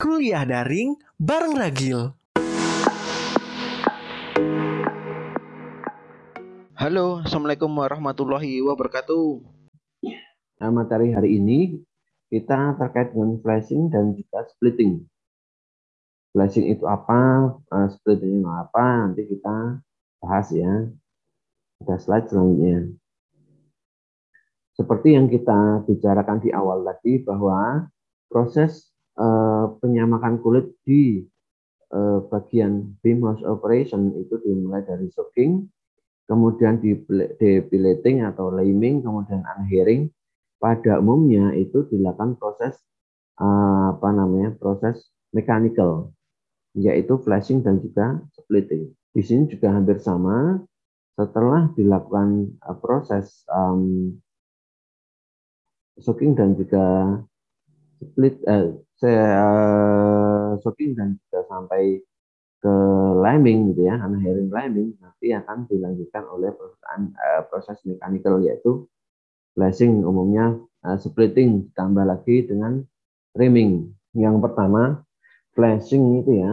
Kuliah daring bareng Ragil. Halo, Assalamualaikum warahmatullahi wabarakatuh. Nah, materi hari ini kita terkait dengan flashing dan juga splitting. Flashing itu apa, uh, splitting itu apa, nanti kita bahas ya. Ada slide selanjutnya. Seperti yang kita bicarakan di awal tadi bahwa proses penyamakan kulit di uh, bagian beam house operation itu dimulai dari soaking, kemudian depilating atau laming, kemudian unhairing. Pada umumnya itu dilakukan proses apa namanya proses mechanical, yaitu flashing dan juga splitting. Di sini juga hampir sama. Setelah dilakukan uh, proses um, soaking dan juga split, uh, uh, soaking dan juga sampai ke liming gitu ya, unhairing liming nanti akan dilanjutkan oleh perusahaan uh, proses mechanical yaitu flashing umumnya uh, splitting ditambah lagi dengan rimming. Yang pertama flashing itu ya.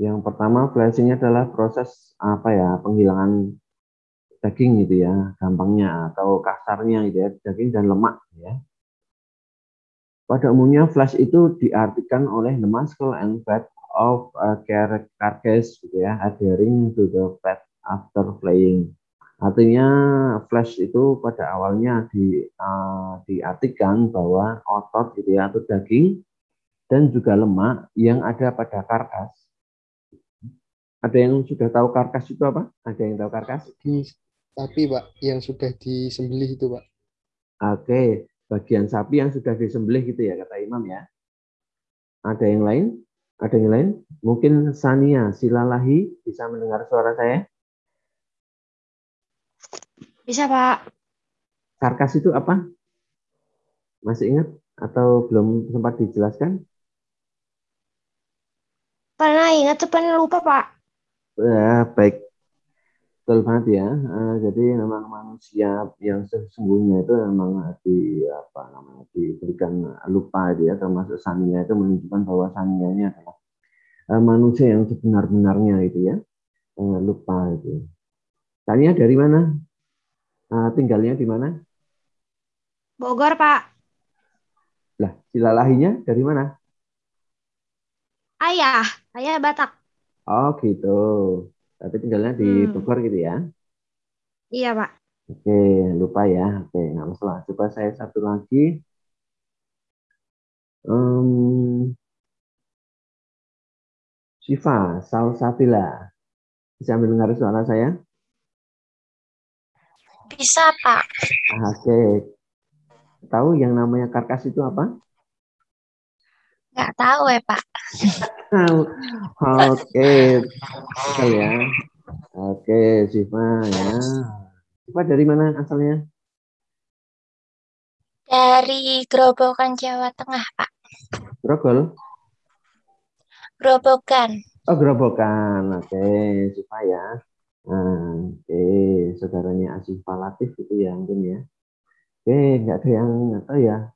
Yang pertama flashing adalah proses apa ya penghilangan daging gitu ya, gampangnya atau kasarnya gitu ya, daging dan lemak ya. Pada umumnya flash itu diartikan oleh the muscle and fat of a carcass gitu ya, adhering to the fat after flaying. Artinya flash itu pada awalnya di, uh, diartikan bahwa otot gitu ya atau daging dan juga lemak yang ada pada karkas. Ada yang sudah tahu karkas itu apa? Ada yang tahu karkas? Tapi Pak, yang sudah disembelih itu Pak. Oke, bagian sapi yang sudah disembelih gitu ya kata Imam ya. Ada yang lain? Ada yang lain? Mungkin Sania Silalahi bisa mendengar suara saya? Bisa, Pak. Karkas itu apa? Masih ingat atau belum sempat dijelaskan? Pernah ingat, pernah lupa, Pak. Ya, baik. Betul banget ya. Uh, jadi memang manusia yang sesungguhnya itu memang di apa namanya diberikan lupa dia ya, termasuk sania itu menunjukkan bahwa sania ini adalah uh, manusia yang sebenar-benarnya itu ya. Uh, lupa itu. Sania dari mana? Uh, tinggalnya di mana? Bogor, Pak. Lah, silalahinya dari mana? Ayah, ayah Batak. Oh, gitu. Tapi tinggalnya di hmm. Bogor gitu ya? Iya, Pak. Oke, lupa ya. Oke, nggak masalah. Coba saya satu lagi. Um, Syifa, Salsabila. Bisa mendengar suara saya? Bisa, Pak. Oke. Tahu yang namanya karkas itu apa? Nggak tahu ya, Pak. Oke, oke ya. Oke, Siva ya. Siva dari mana asalnya? Dari Grobogan Jawa Tengah, Pak. Grogol? Grobogan. Oh, Grobogan. Oke, Siva ya. Nah, oke, saudaranya Asifa Latif itu ya mungkin ya. Oke, nggak ada yang tahu ya.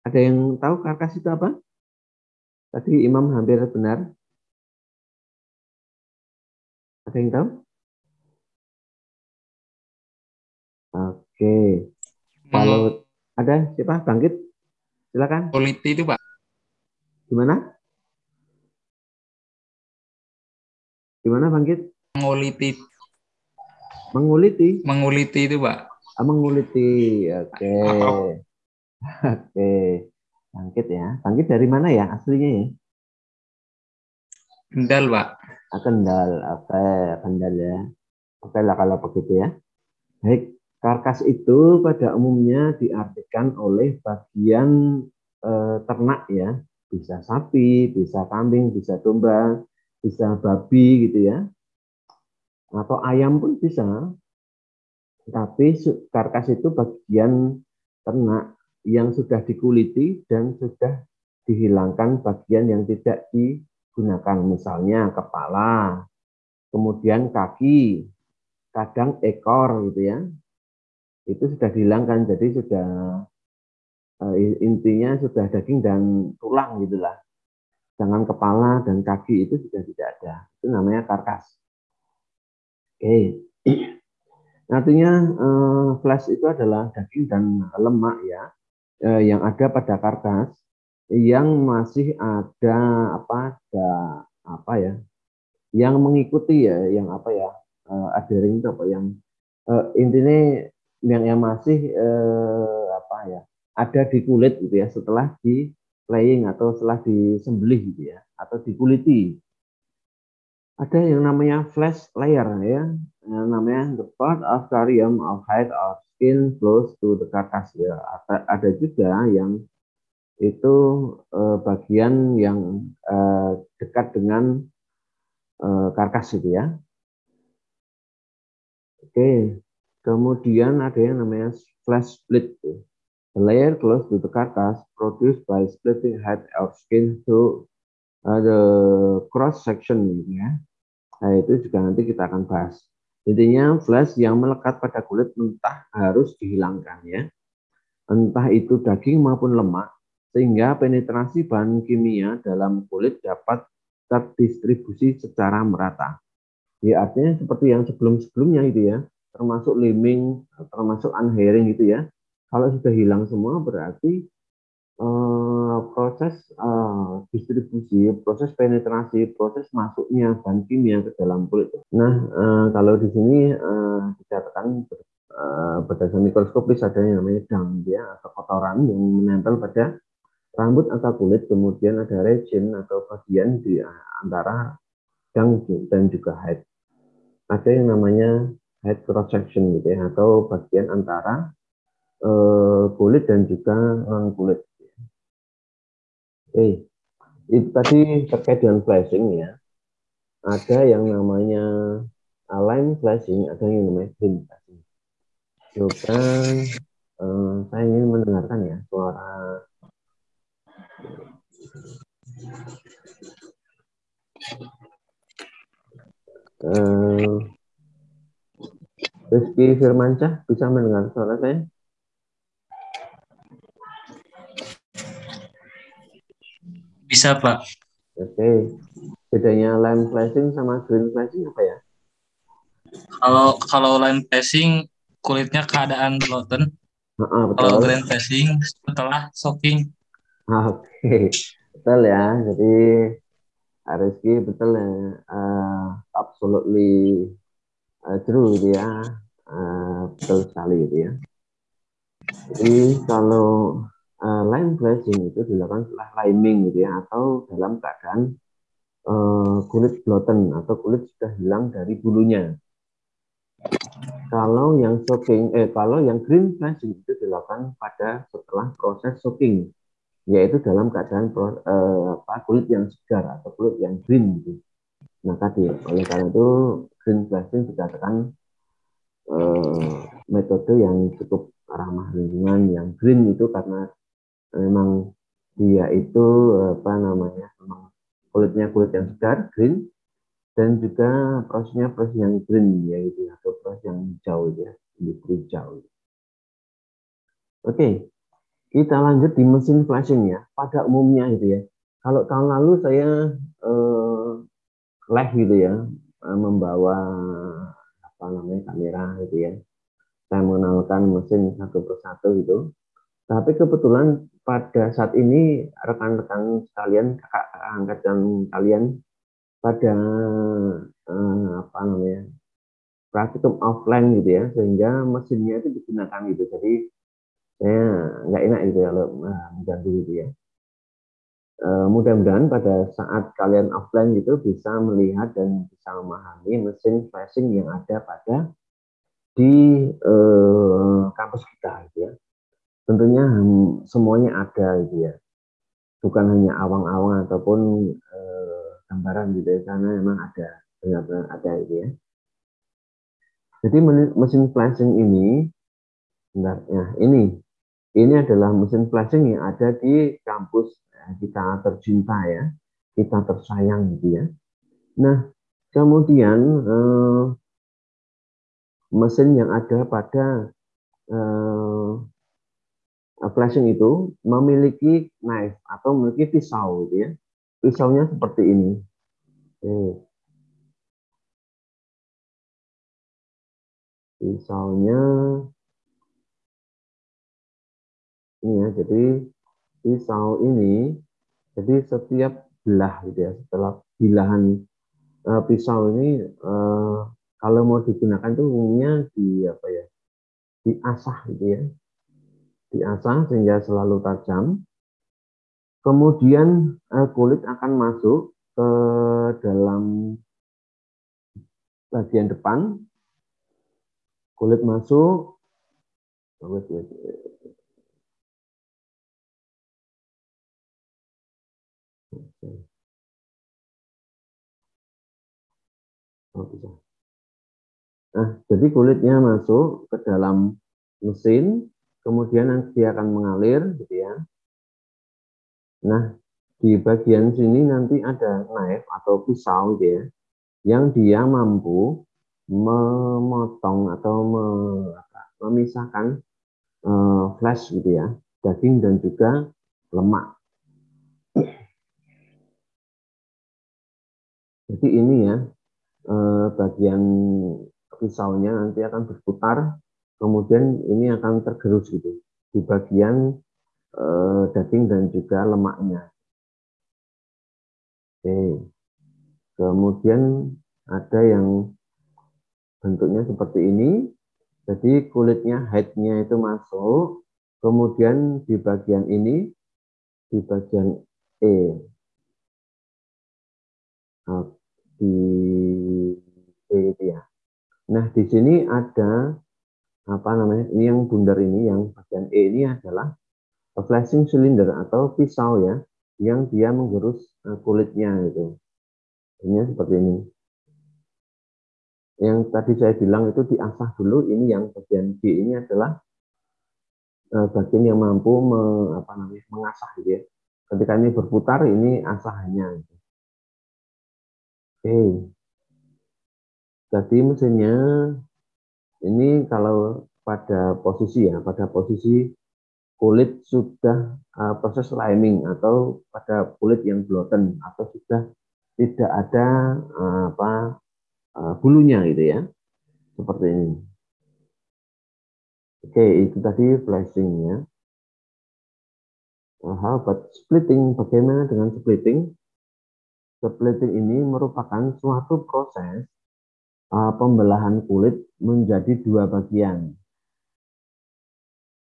Ada yang tahu karkas itu apa? Tadi Imam hampir benar. Ada yang tahu? Oke. Kalau ada siapa? Bangkit. Silakan. Politi itu, Pak. Gimana? Gimana Bangkit? Menguliti. Menguliti? Menguliti itu, Pak. Ah, menguliti. Oke. Oke. Bangkit ya. Bangkit dari mana ya aslinya ya? Kendal, Pak. Ah, Kendal. Oke, Kendal ya. Oke lah kalau begitu ya. Baik, karkas itu pada umumnya diartikan oleh bagian eh, ternak ya. Bisa sapi, bisa kambing, bisa domba, bisa babi gitu ya. Atau ayam pun bisa. Tapi karkas itu bagian ternak yang sudah dikuliti dan sudah dihilangkan bagian yang tidak digunakan, misalnya kepala, kemudian kaki, kadang ekor gitu ya. Itu sudah dihilangkan, jadi sudah eh, intinya sudah daging dan tulang gitulah. Jangan kepala dan kaki itu sudah tidak ada. Itu namanya karkas. Oke. Artinya eh, flash itu adalah daging dan lemak ya eh, yang ada pada karkas yang masih ada apa ada apa ya yang mengikuti ya yang apa ya uh, adhering itu apa yang uh, intinya yang yang masih uh, apa ya ada di kulit gitu ya setelah di playing atau setelah disembelih gitu ya atau dikuliti ada yang namanya flesh layer ya yang namanya the part of carium of hide or skin close to the carcass ya ada, ada juga yang itu eh, bagian yang eh, dekat dengan eh, karkas itu ya. Oke, kemudian ada yang namanya flash split. The layer close to the carcass produced by splitting head of skin to uh, the cross section ya. Nah, itu juga nanti kita akan bahas. Intinya flash yang melekat pada kulit mentah harus dihilangkan ya. Entah itu daging maupun lemak sehingga penetrasi bahan kimia dalam kulit dapat terdistribusi secara merata. Ya, artinya seperti yang sebelum-sebelumnya itu ya, termasuk liming, termasuk unhairing itu ya. Kalau sudah hilang semua berarti eh, proses eh, distribusi, proses penetrasi, proses masuknya bahan kimia ke dalam kulit. Nah, eh, kalau di sini eh, dikatakan eh, berdasarkan mikroskopis ada yang namanya dang ya atau kotoran yang menempel pada rambut atau kulit, kemudian ada region atau bagian di antara dang dan juga head. Ada yang namanya head cross section gitu ya, atau bagian antara uh, kulit dan juga non kulit. Oke, itu tadi terkait dengan flashing ya. Ada yang namanya line flashing, ada yang namanya green flashing. Coba uh, saya ingin mendengarkan ya suara Uh, Rizky Firmansyah bisa mendengar suara saya? Bisa, Pak. Oke. Bedanya line flashing sama green flashing apa ya? Kalau kalau line flashing kulitnya keadaan bloten. Uh, kalau green flashing setelah soaking. Oke, okay. betul ya. Jadi Rizky betul ya, uh, absolutely uh, true gitu ya, uh, betul sekali gitu ya. Jadi kalau uh, line flashing itu dilakukan setelah liming gitu ya, atau dalam keadaan uh, kulit bloten atau kulit sudah hilang dari bulunya. Kalau yang soaking, eh kalau yang green flashing itu dilakukan pada setelah proses soaking yaitu dalam keadaan eh, apa, kulit yang segar atau kulit yang green gitu. Nah tadi oleh karena itu green flashing dikatakan eh, metode yang cukup ramah lingkungan yang green itu karena memang dia itu apa namanya memang kulitnya kulit yang segar green dan juga prosesnya proses yang green yaitu atau proses yang hijau ya industri hijau. Oke. Kita lanjut di mesin flashing ya. Pada umumnya itu ya. Kalau tahun lalu saya eh, live gitu ya, eh, membawa apa namanya kamera gitu ya. Saya mengenalkan mesin satu persatu itu. Tapi kebetulan pada saat ini rekan-rekan sekalian, kakak angkatan kalian pada eh, apa namanya praktikum offline gitu ya, sehingga mesinnya itu digunakan gitu. Jadi saya nggak enak gitu ya kalau mengganggu gitu ya. E, mudah-mudahan pada saat kalian offline gitu bisa melihat dan bisa memahami mesin flashing yang ada pada di e, kampus kita gitu ya. Tentunya semuanya ada gitu ya. Bukan hanya awang-awang ataupun e, gambaran gitu ya, karena memang ada benar-benar ada gitu ya. Jadi mesin flashing ini, bentar, ya, ini ini adalah mesin flashing yang ada di kampus ya, kita tercinta ya, kita tersayang gitu ya. Nah, kemudian eh, mesin yang ada pada eh, flashing itu memiliki knife atau memiliki pisau gitu ya. Pisaunya seperti ini. Oke. Pisaunya ini ya, jadi pisau ini jadi setiap belah gitu ya, setelah bilahan uh, pisau ini uh, kalau mau digunakan itu umumnya di apa ya? diasah gitu ya. Diasah sehingga selalu tajam. Kemudian uh, kulit akan masuk ke dalam bagian depan. Kulit masuk. Oh, bisa. Nah, jadi kulitnya masuk ke dalam mesin, kemudian nanti akan mengalir, gitu ya. Nah, di bagian sini nanti ada knife atau pisau, gitu ya, yang dia mampu memotong atau memisahkan uh, flash, gitu ya, daging dan juga lemak. Jadi ini ya, eh, bagian pisaunya nanti akan berputar, kemudian ini akan tergerus gitu di bagian eh, daging dan juga lemaknya. Oke, kemudian ada yang bentuknya seperti ini, jadi kulitnya headnya itu masuk, kemudian di bagian ini, di bagian E, di E itu ya. Nah, di sini ada apa namanya? Ini yang bundar ini yang bagian E ini adalah flashing cylinder atau pisau ya yang dia menggerus eh, kulitnya itu. Ini seperti ini. Yang tadi saya bilang itu diasah dulu, ini yang bagian G ini adalah eh, bagian yang mampu apa namanya, mengasah gitu ya. Ketika ini berputar, ini asahannya. Gitu. Oke. Jadi mesinnya ini kalau pada posisi ya, pada posisi kulit sudah uh, proses liming atau pada kulit yang bloten atau sudah tidak ada uh, apa uh, bulunya gitu ya. Seperti ini. Oke, itu tadi flashingnya. Nah, about splitting? Bagaimana dengan splitting? Splitting ini merupakan suatu proses uh, pembelahan kulit menjadi dua bagian.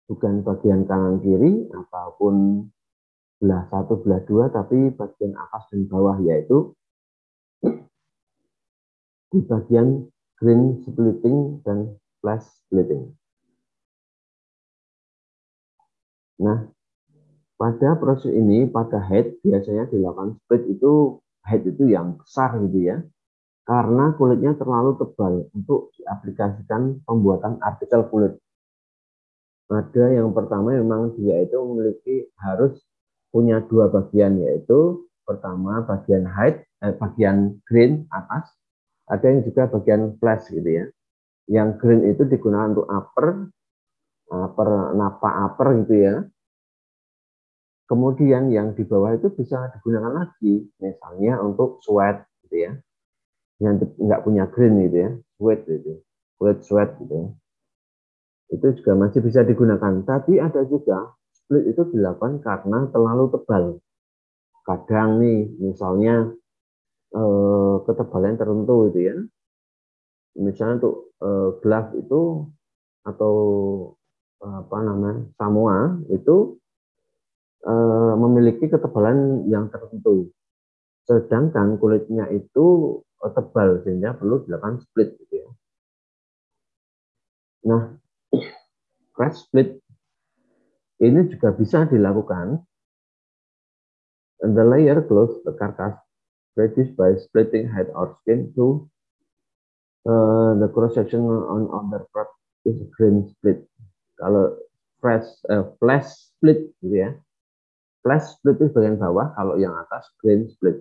Bukan bagian kanan kiri ataupun belah satu, belah dua, tapi bagian atas dan bawah yaitu di bagian green splitting dan flash splitting. Nah, pada proses ini, pada head biasanya dilakukan split itu head itu yang besar gitu ya, karena kulitnya terlalu tebal untuk diaplikasikan pembuatan artikel kulit. Ada yang pertama memang dia itu memiliki harus punya dua bagian yaitu pertama bagian height, eh, bagian green atas, ada yang juga bagian flash gitu ya. Yang green itu digunakan untuk upper, upper napa upper gitu ya, Kemudian yang di bawah itu bisa digunakan lagi, misalnya untuk sweat, gitu ya, yang nggak punya green gitu ya, sweat gitu, sweat sweat gitu. Itu juga masih bisa digunakan. Tapi ada juga split itu dilakukan karena terlalu tebal. Kadang nih, misalnya eh, ketebalan tertentu itu ya, misalnya untuk eh, glove itu atau apa namanya Samoa itu Eh, memiliki ketebalan yang tertentu. Sedangkan kulitnya itu tebal sehingga perlu dilakukan split gitu ya. Nah, crash split ini juga bisa dilakukan. And the layer close the carcass reduced by splitting head or skin to uh, the cross section on other part is green split. Kalau flash uh, flash split gitu ya, Flash split itu bagian bawah, kalau yang atas green split.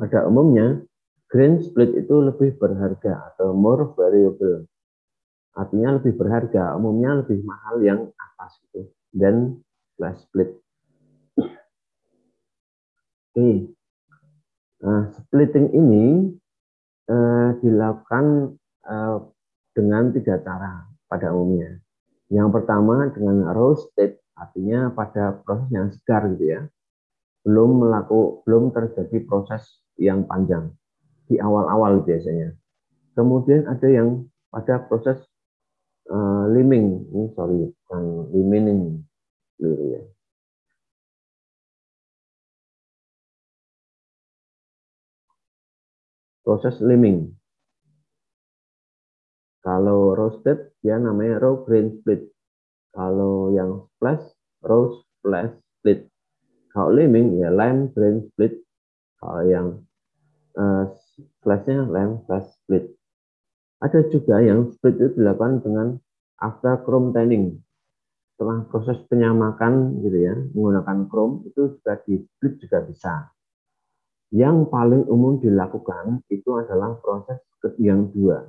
Pada umumnya, green split itu lebih berharga atau more variable. Artinya lebih berharga, umumnya lebih mahal yang atas itu. dan flash split. Oke, nah, splitting ini eh, dilakukan eh, dengan tiga cara pada umumnya. Yang pertama dengan roasted, artinya pada proses yang segar gitu ya. Belum melaku, belum terjadi proses yang panjang di awal-awal biasanya. Kemudian ada yang pada proses uh, liming, ini sorry, bukan limining, ya. proses liming. Kalau roasted dia namanya raw grain split. Kalau yang splash roast flash split. Kalau liming ya lime grain split. Kalau yang uh, flashnya lime flash split. Ada juga yang split itu dilakukan dengan after chrome tanning. Setelah proses penyamakan gitu ya, menggunakan chrome itu juga di split juga bisa. Yang paling umum dilakukan itu adalah proses yang dua.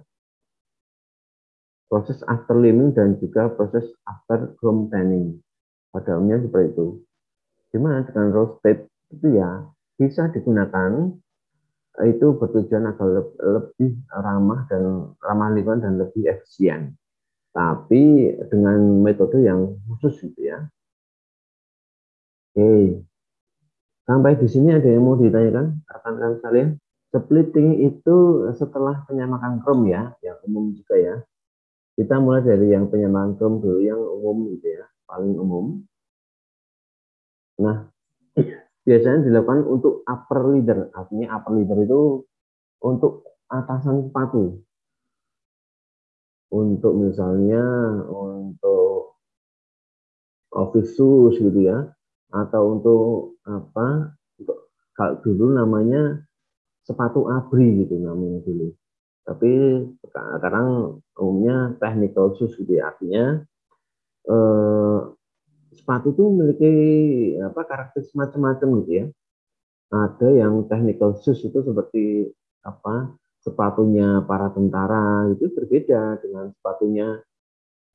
Proses after liming dan juga proses after chrome tanning. Pada umumnya seperti itu. Gimana dengan roasted itu ya bisa digunakan itu bertujuan agar lebih ramah dan ramah lingkungan dan lebih efisien. Tapi dengan metode yang khusus gitu ya. Oke, Sampai di sini ada yang mau ditanyakan, rekan-rekan sekalian? Splitting itu setelah penyamakan Chrome ya, yang umum juga ya. Kita mulai dari yang penyamakan Chrome dulu, yang umum gitu ya, paling umum. Nah, biasanya dilakukan untuk upper leader, artinya upper leader itu untuk atasan sepatu. Untuk misalnya untuk office shoes gitu ya, atau untuk apa untuk kalau dulu namanya sepatu abri gitu namanya dulu tapi sekarang umumnya technical shoes gitu ya. artinya eh, sepatu itu memiliki apa karakter macam-macam gitu ya ada yang technical shoes itu seperti apa sepatunya para tentara itu berbeda dengan sepatunya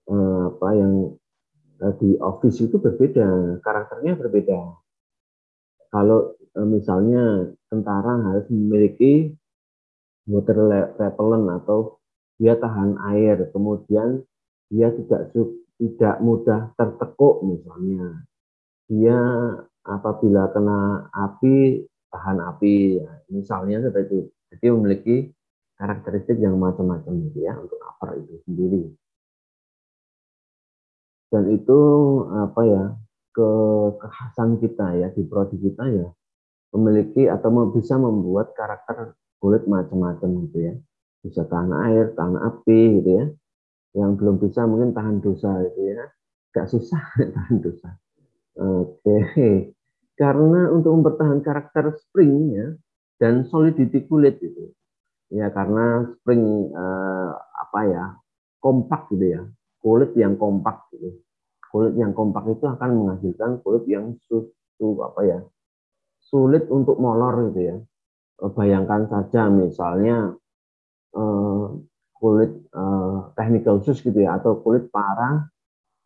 eh, apa yang Eh, di office itu berbeda, karakternya berbeda. Kalau eh, misalnya tentara harus memiliki water repellent atau dia tahan air, kemudian dia tidak tidak mudah tertekuk misalnya. Dia apabila kena api tahan api, ya, misalnya seperti itu. Jadi memiliki karakteristik yang macam-macam gitu ya untuk upper itu sendiri dan itu apa ya ke kekhasan kita ya di prodi kita ya memiliki atau bisa membuat karakter kulit macam-macam gitu ya bisa tahan air tahan api gitu ya yang belum bisa mungkin tahan dosa gitu ya gak susah tahan dosa oke karena untuk mempertahankan karakter springnya dan solidity kulit itu ya karena spring eh, apa ya kompak gitu ya kulit yang kompak gitu. Kulit yang kompak itu akan menghasilkan kulit yang susu apa ya sulit untuk molor gitu ya. Eh, bayangkan saja misalnya eh, kulit eh, technical sus gitu ya atau kulit para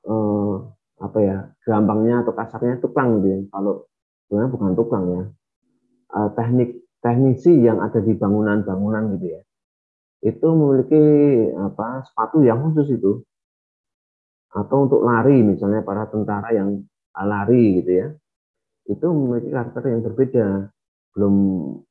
eh, apa ya gampangnya atau kasarnya tukang gitu ya. Kalau sebenarnya bukan tukang ya. Eh, teknik teknisi yang ada di bangunan-bangunan gitu ya. Itu memiliki apa sepatu yang khusus itu. Atau untuk lari misalnya para tentara yang lari gitu ya. Itu memiliki karakter yang berbeda. Belum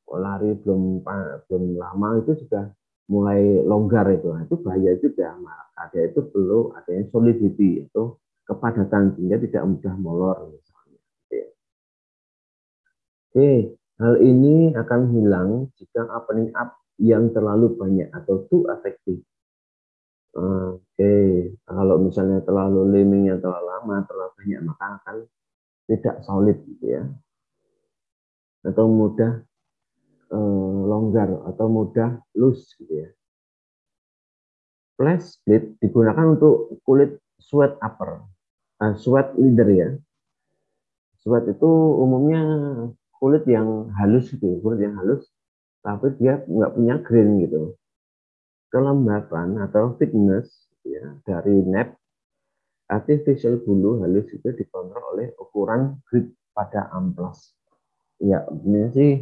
lari belum belum lama itu sudah mulai longgar itu. Nah, itu bahaya juga ada itu perlu adanya solidity itu kepadatan sehingga tidak mudah molor misalnya. Gitu oke hal ini akan hilang jika opening up yang terlalu banyak atau too efektif Oke, kalau misalnya terlalu limingnya terlalu lama, terlalu banyak, maka akan tidak solid gitu ya. Atau mudah eh, longgar atau mudah loose gitu ya. Flash split digunakan untuk kulit sweat upper, uh, sweat leader ya. Sweat itu umumnya kulit yang halus gitu, ya, kulit yang halus, tapi dia nggak punya grain gitu kelembapan atau thickness ya, dari nap artificial bulu halus itu dikontrol oleh ukuran grid pada amplas. Ya, ini sih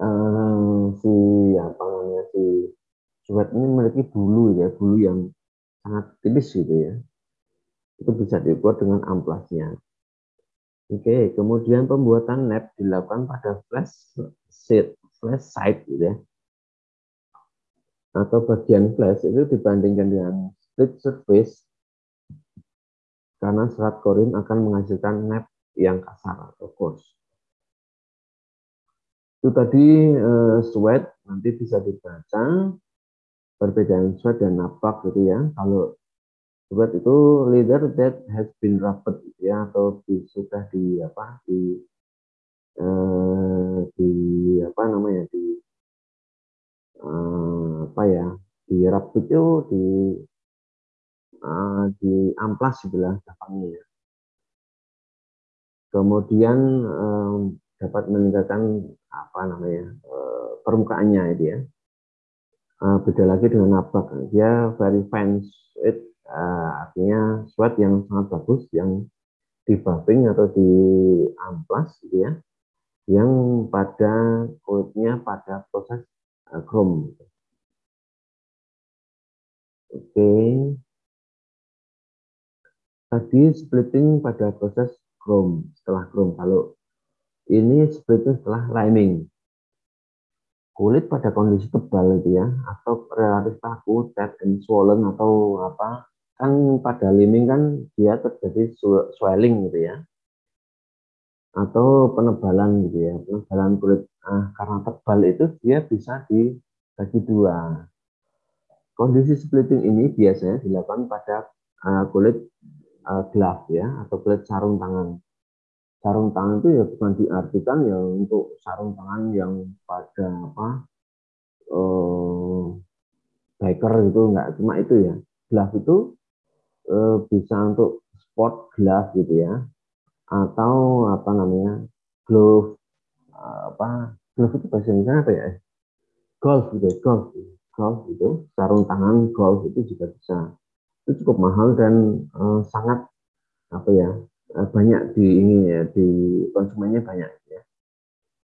uh, si apa namanya si sweat ini memiliki bulu ya, bulu yang sangat tipis gitu ya. Itu bisa diukur dengan amplasnya. Oke, kemudian pembuatan lab dilakukan pada flash sheet, flash site gitu ya. Atau bagian flash itu dibandingkan dengan split surface karena serat korin akan menghasilkan nap yang kasar atau coarse. Itu tadi uh, sweat nanti bisa dibaca perbedaan sweat dan napak gitu ya. Kalau sweat itu leader that has been rubbed ya atau di, sudah di apa di uh, di apa namanya di uh, apa ya di rub itu di uh, di amplas sebelah gampangnya ya. Kemudian um, dapat meningkatkan apa namanya uh, permukaannya itu ya. Uh, beda lagi dengan nabak, dia very fine uh, artinya sweat yang sangat bagus, yang di buffing atau di amplas gitu ya, yang pada kulitnya pada proses chrome. Oke. Okay. Tadi splitting pada proses chrome, setelah chrome. Kalau ini splitting setelah liming. Kulit pada kondisi tebal itu ya, atau relatif kaku, tap and swollen atau apa, kan pada liming kan dia terjadi swelling gitu ya. Atau penebalan gitu ya, penebalan kulit. Nah, karena tebal itu dia bisa dibagi dua. Kondisi splitting ini biasanya dilakukan pada uh, kulit uh, glove ya atau kulit sarung tangan. Sarung tangan itu ya bukan diartikan ya untuk sarung tangan yang pada apa uh, biker gitu enggak. Cuma itu ya. Glove itu uh, bisa untuk sport glove gitu ya. Atau apa namanya glove apa glove itu bahasa Indonesia apa ya? Golf gitu golf. Golf itu sarung tangan golf itu juga bisa. Itu cukup mahal dan uh, sangat apa ya banyak di ini ya di konsumennya banyak ya.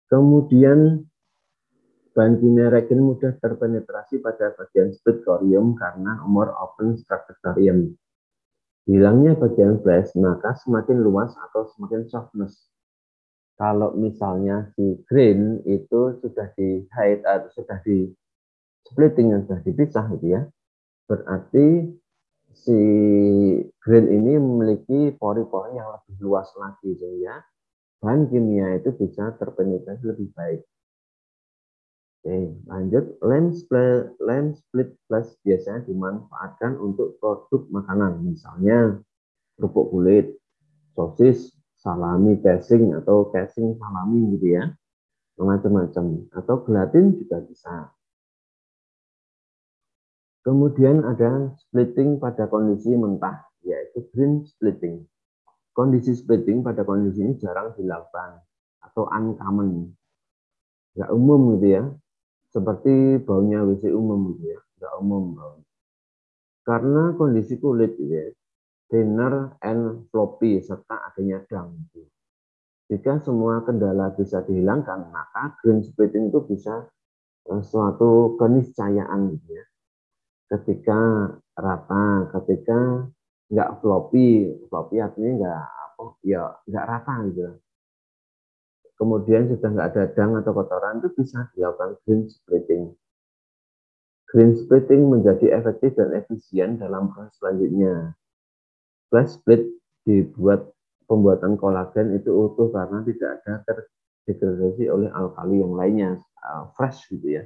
Kemudian bahan kimia mudah terpenetrasi pada bagian corium karena umur open structure corium. Hilangnya bagian flash maka semakin luas atau semakin softness. Kalau misalnya si green itu sudah di hide atau sudah di splitting sudah dipisah gitu ya, berarti si grain ini memiliki pori-pori yang lebih luas lagi sehingga bahan kimia itu bisa terpenetrasi lebih baik. Oke, lanjut. Lem split, lem split plus biasanya dimanfaatkan untuk produk makanan, misalnya kerupuk kulit, sosis, salami casing atau casing salami gitu ya, macam-macam. Atau gelatin juga bisa. Kemudian ada splitting pada kondisi mentah, yaitu green splitting. Kondisi splitting pada kondisi ini jarang dilakukan atau uncommon. Nggak umum gitu ya. Seperti baunya WC umum gitu ya. Nggak umum baunya. Karena kondisi kulit gitu ya, thinner and floppy serta adanya dang. Gitu. Jika semua kendala bisa dihilangkan, maka green splitting itu bisa eh, suatu keniscayaan gitu ya ketika rata, ketika nggak floppy, floppy artinya nggak apa, ya nggak rata gitu. Kemudian sudah nggak ada dang atau kotoran itu bisa dilakukan green splitting. Green splitting menjadi efektif dan efisien dalam proses selanjutnya. Flash split dibuat pembuatan kolagen itu utuh karena tidak ada terdegradasi oleh alkali yang lainnya, uh, fresh gitu ya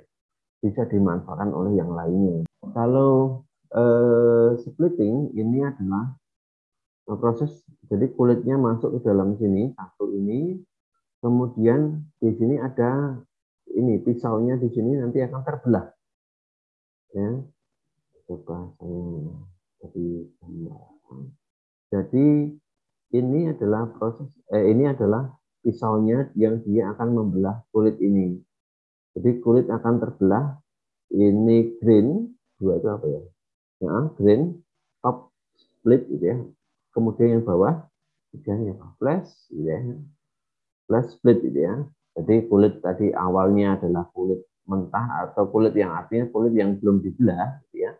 bisa dimanfaatkan oleh yang lainnya. Kalau eh, splitting ini adalah eh, proses jadi kulitnya masuk ke dalam sini satu ini, kemudian di sini ada ini pisaunya di sini nanti akan terbelah. Ya, coba saya jadi jadi ini adalah proses eh, ini adalah pisaunya yang dia akan membelah kulit ini. Jadi kulit akan terbelah. Ini green, dua itu apa ya? Ya, green, top split gitu ya. Kemudian yang bawah tiga ya flash gitu ya. Flash split gitu ya. Jadi kulit tadi awalnya adalah kulit mentah atau kulit yang artinya kulit yang belum dibelah gitu ya.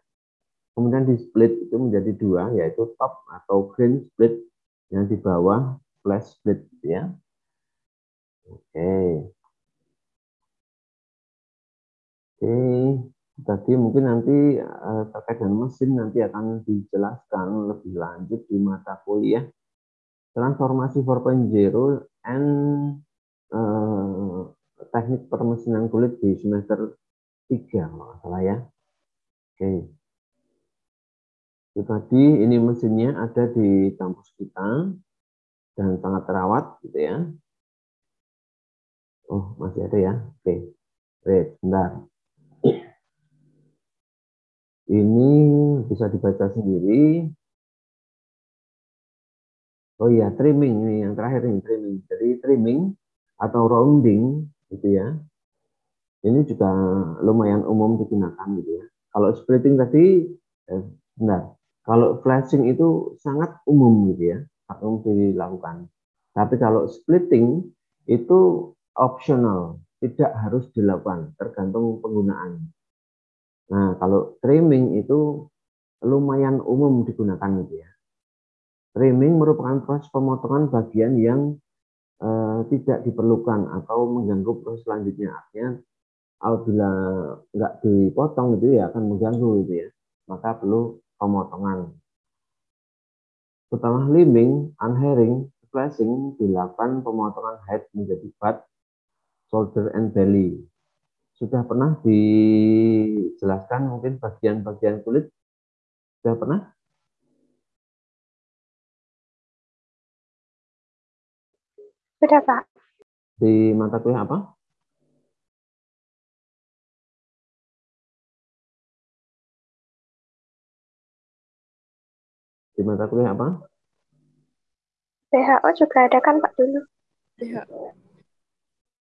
Kemudian di split itu menjadi dua yaitu top atau green split yang di bawah flash split gitu ya. Oke. Oke, tadi mungkin nanti uh, terkait dengan mesin nanti akan dijelaskan lebih lanjut di mata kuliah transformasi 4.0 and uh, teknik permesinan kulit di semester 3 kalau salah ya. Oke. Itu tadi ini mesinnya ada di kampus kita dan sangat terawat gitu ya. Oh, masih ada ya. Oke. Wait, bentar. Ini bisa dibaca sendiri. Oh iya, trimming ini yang terakhir ini trimming. Jadi trimming atau rounding gitu ya. Ini juga lumayan umum digunakan gitu ya. Kalau splitting tadi eh, benar. Kalau flashing itu sangat umum gitu ya, umum dilakukan. Tapi kalau splitting itu optional, tidak harus dilakukan, tergantung penggunaan. Nah, kalau trimming itu lumayan umum digunakan gitu ya. Trimming merupakan proses pemotongan bagian yang eh, tidak diperlukan atau mengganggu proses selanjutnya. Artinya apabila nggak dipotong itu ya akan mengganggu gitu ya. Maka perlu pemotongan. Setelah limbing, unhairing, flashing dilakukan pemotongan head menjadi butt, shoulder, and belly sudah pernah dijelaskan mungkin bagian-bagian kulit? Sudah pernah? Sudah, Pak. Di mata kuliah apa? Di mata kuliah apa? WHO juga ada kan, Pak, dulu?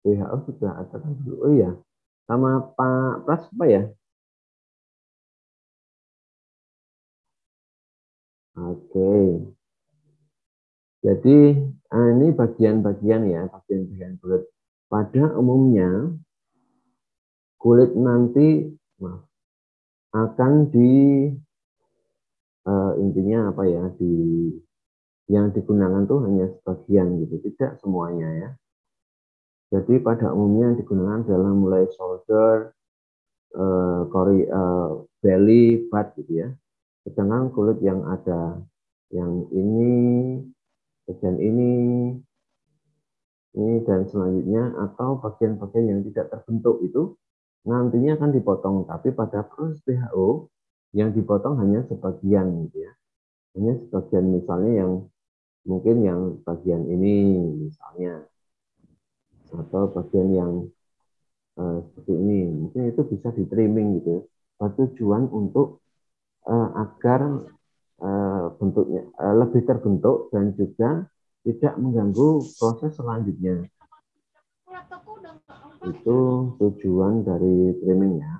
WHO sudah ada kan dulu. Oh iya, sama Pak Pras apa ya? Oke. Jadi ah, ini bagian-bagian ya, bagian-bagian kulit. Pada umumnya kulit nanti maaf, akan di uh, intinya apa ya di yang digunakan tuh hanya sebagian gitu, tidak semuanya ya. Jadi pada umumnya digunakan adalah mulai shoulder, uh, kori, uh, belly, butt gitu ya. Sedangkan kulit yang ada yang ini, bagian ini, ini dan selanjutnya atau bagian-bagian yang tidak terbentuk itu nantinya akan dipotong. Tapi pada proses PHO yang dipotong hanya sebagian gitu ya. Hanya sebagian misalnya yang mungkin yang bagian ini misalnya atau bagian yang uh, seperti ini. Mungkin itu bisa di trimming gitu tujuan untuk uh, agar uh, bentuknya uh, lebih terbentuk dan juga tidak mengganggu proses selanjutnya. Itu tujuan dari trimming ya.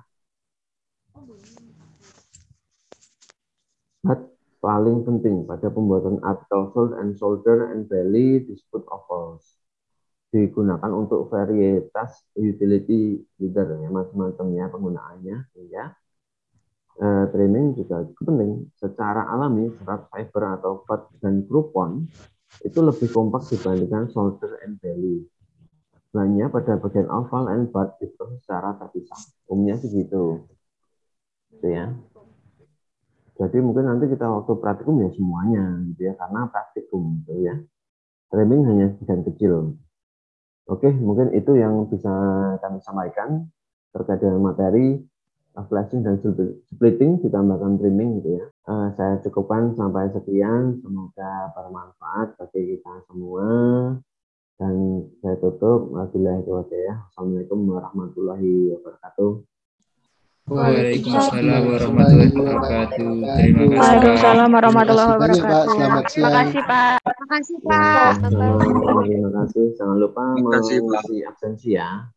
But paling penting pada pembuatan article and shoulder and belly disebut ovals digunakan untuk varietas utility leader ya macam-macamnya penggunaannya ya e, training juga penting. Secara alami serat fiber atau fat dan krupon itu lebih kompak dibandingkan shoulder and belly. Sebenarnya pada bagian oval and butt itu secara terpisah. Umumnya segitu. Gitu ya. Jadi mungkin nanti kita waktu praktikum ya semuanya gitu ya. Karena praktikum gitu ya. Trimming hanya sebagian kecil Oke, mungkin itu yang bisa kami sampaikan terkait dengan materi flashing dan splitting ditambahkan trimming gitu ya. Uh, saya cukupkan sampai sekian, semoga bermanfaat bagi kita semua. Dan saya tutup. Wassalamualaikum warahmatullahi wabarakatuh. Waalaikumsalam warahmatullahi wabarakatuh. Terima kasih. Waalaikumsalam warahmatullahi wabarakatuh. Selamat siang. Terima kasih, Pak. Terima kasih, Pak. Terima kasih. Jangan lupa mengisi absensi ya.